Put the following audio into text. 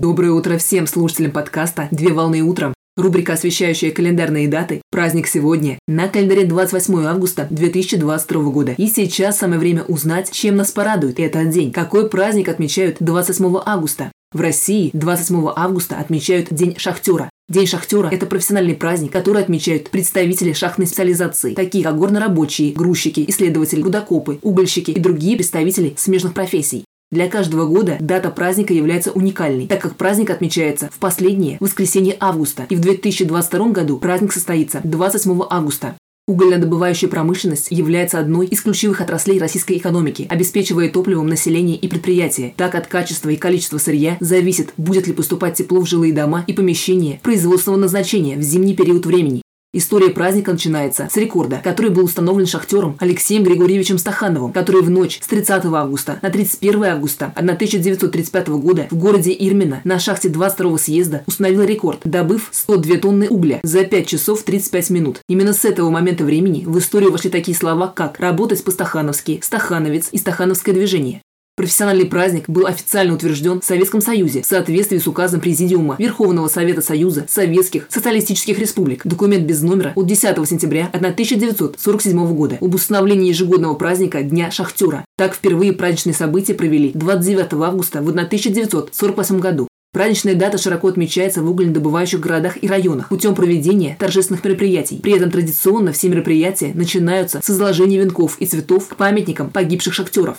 Доброе утро всем слушателям подкаста «Две волны утром». Рубрика, освещающая календарные даты. Праздник сегодня. На календаре 28 августа 2022 года. И сейчас самое время узнать, чем нас порадует этот день. Какой праздник отмечают 28 августа? В России 28 августа отмечают День шахтера. День шахтера – это профессиональный праздник, который отмечают представители шахтной специализации, такие как горнорабочие, грузчики, исследователи, рудокопы, угольщики и другие представители смежных профессий. Для каждого года дата праздника является уникальной, так как праздник отмечается в последнее воскресенье августа, и в 2022 году праздник состоится 27 августа. Угольнодобывающая промышленность является одной из ключевых отраслей российской экономики, обеспечивая топливом население и предприятия. Так от качества и количества сырья зависит, будет ли поступать тепло в жилые дома и помещения производственного назначения в зимний период времени. История праздника начинается с рекорда, который был установлен шахтером Алексеем Григорьевичем Стахановым, который в ночь с 30 августа на 31 августа 1935 года в городе Ирмина на шахте 22 съезда установил рекорд, добыв 102 тонны угля за 5 часов 35 минут. Именно с этого момента времени в историю вошли такие слова, как «работать по-стахановски», «стахановец» и «стахановское движение». Профессиональный праздник был официально утвержден в Советском Союзе в соответствии с указом Президиума Верховного Совета Союза Советских Социалистических Республик. Документ без номера от 10 сентября 1947 года об установлении ежегодного праздника Дня Шахтера. Так впервые праздничные события провели 29 августа в 1948 году. Праздничная дата широко отмечается в угольнодобывающих городах и районах путем проведения торжественных мероприятий. При этом традиционно все мероприятия начинаются с изложения венков и цветов к памятникам погибших шахтеров.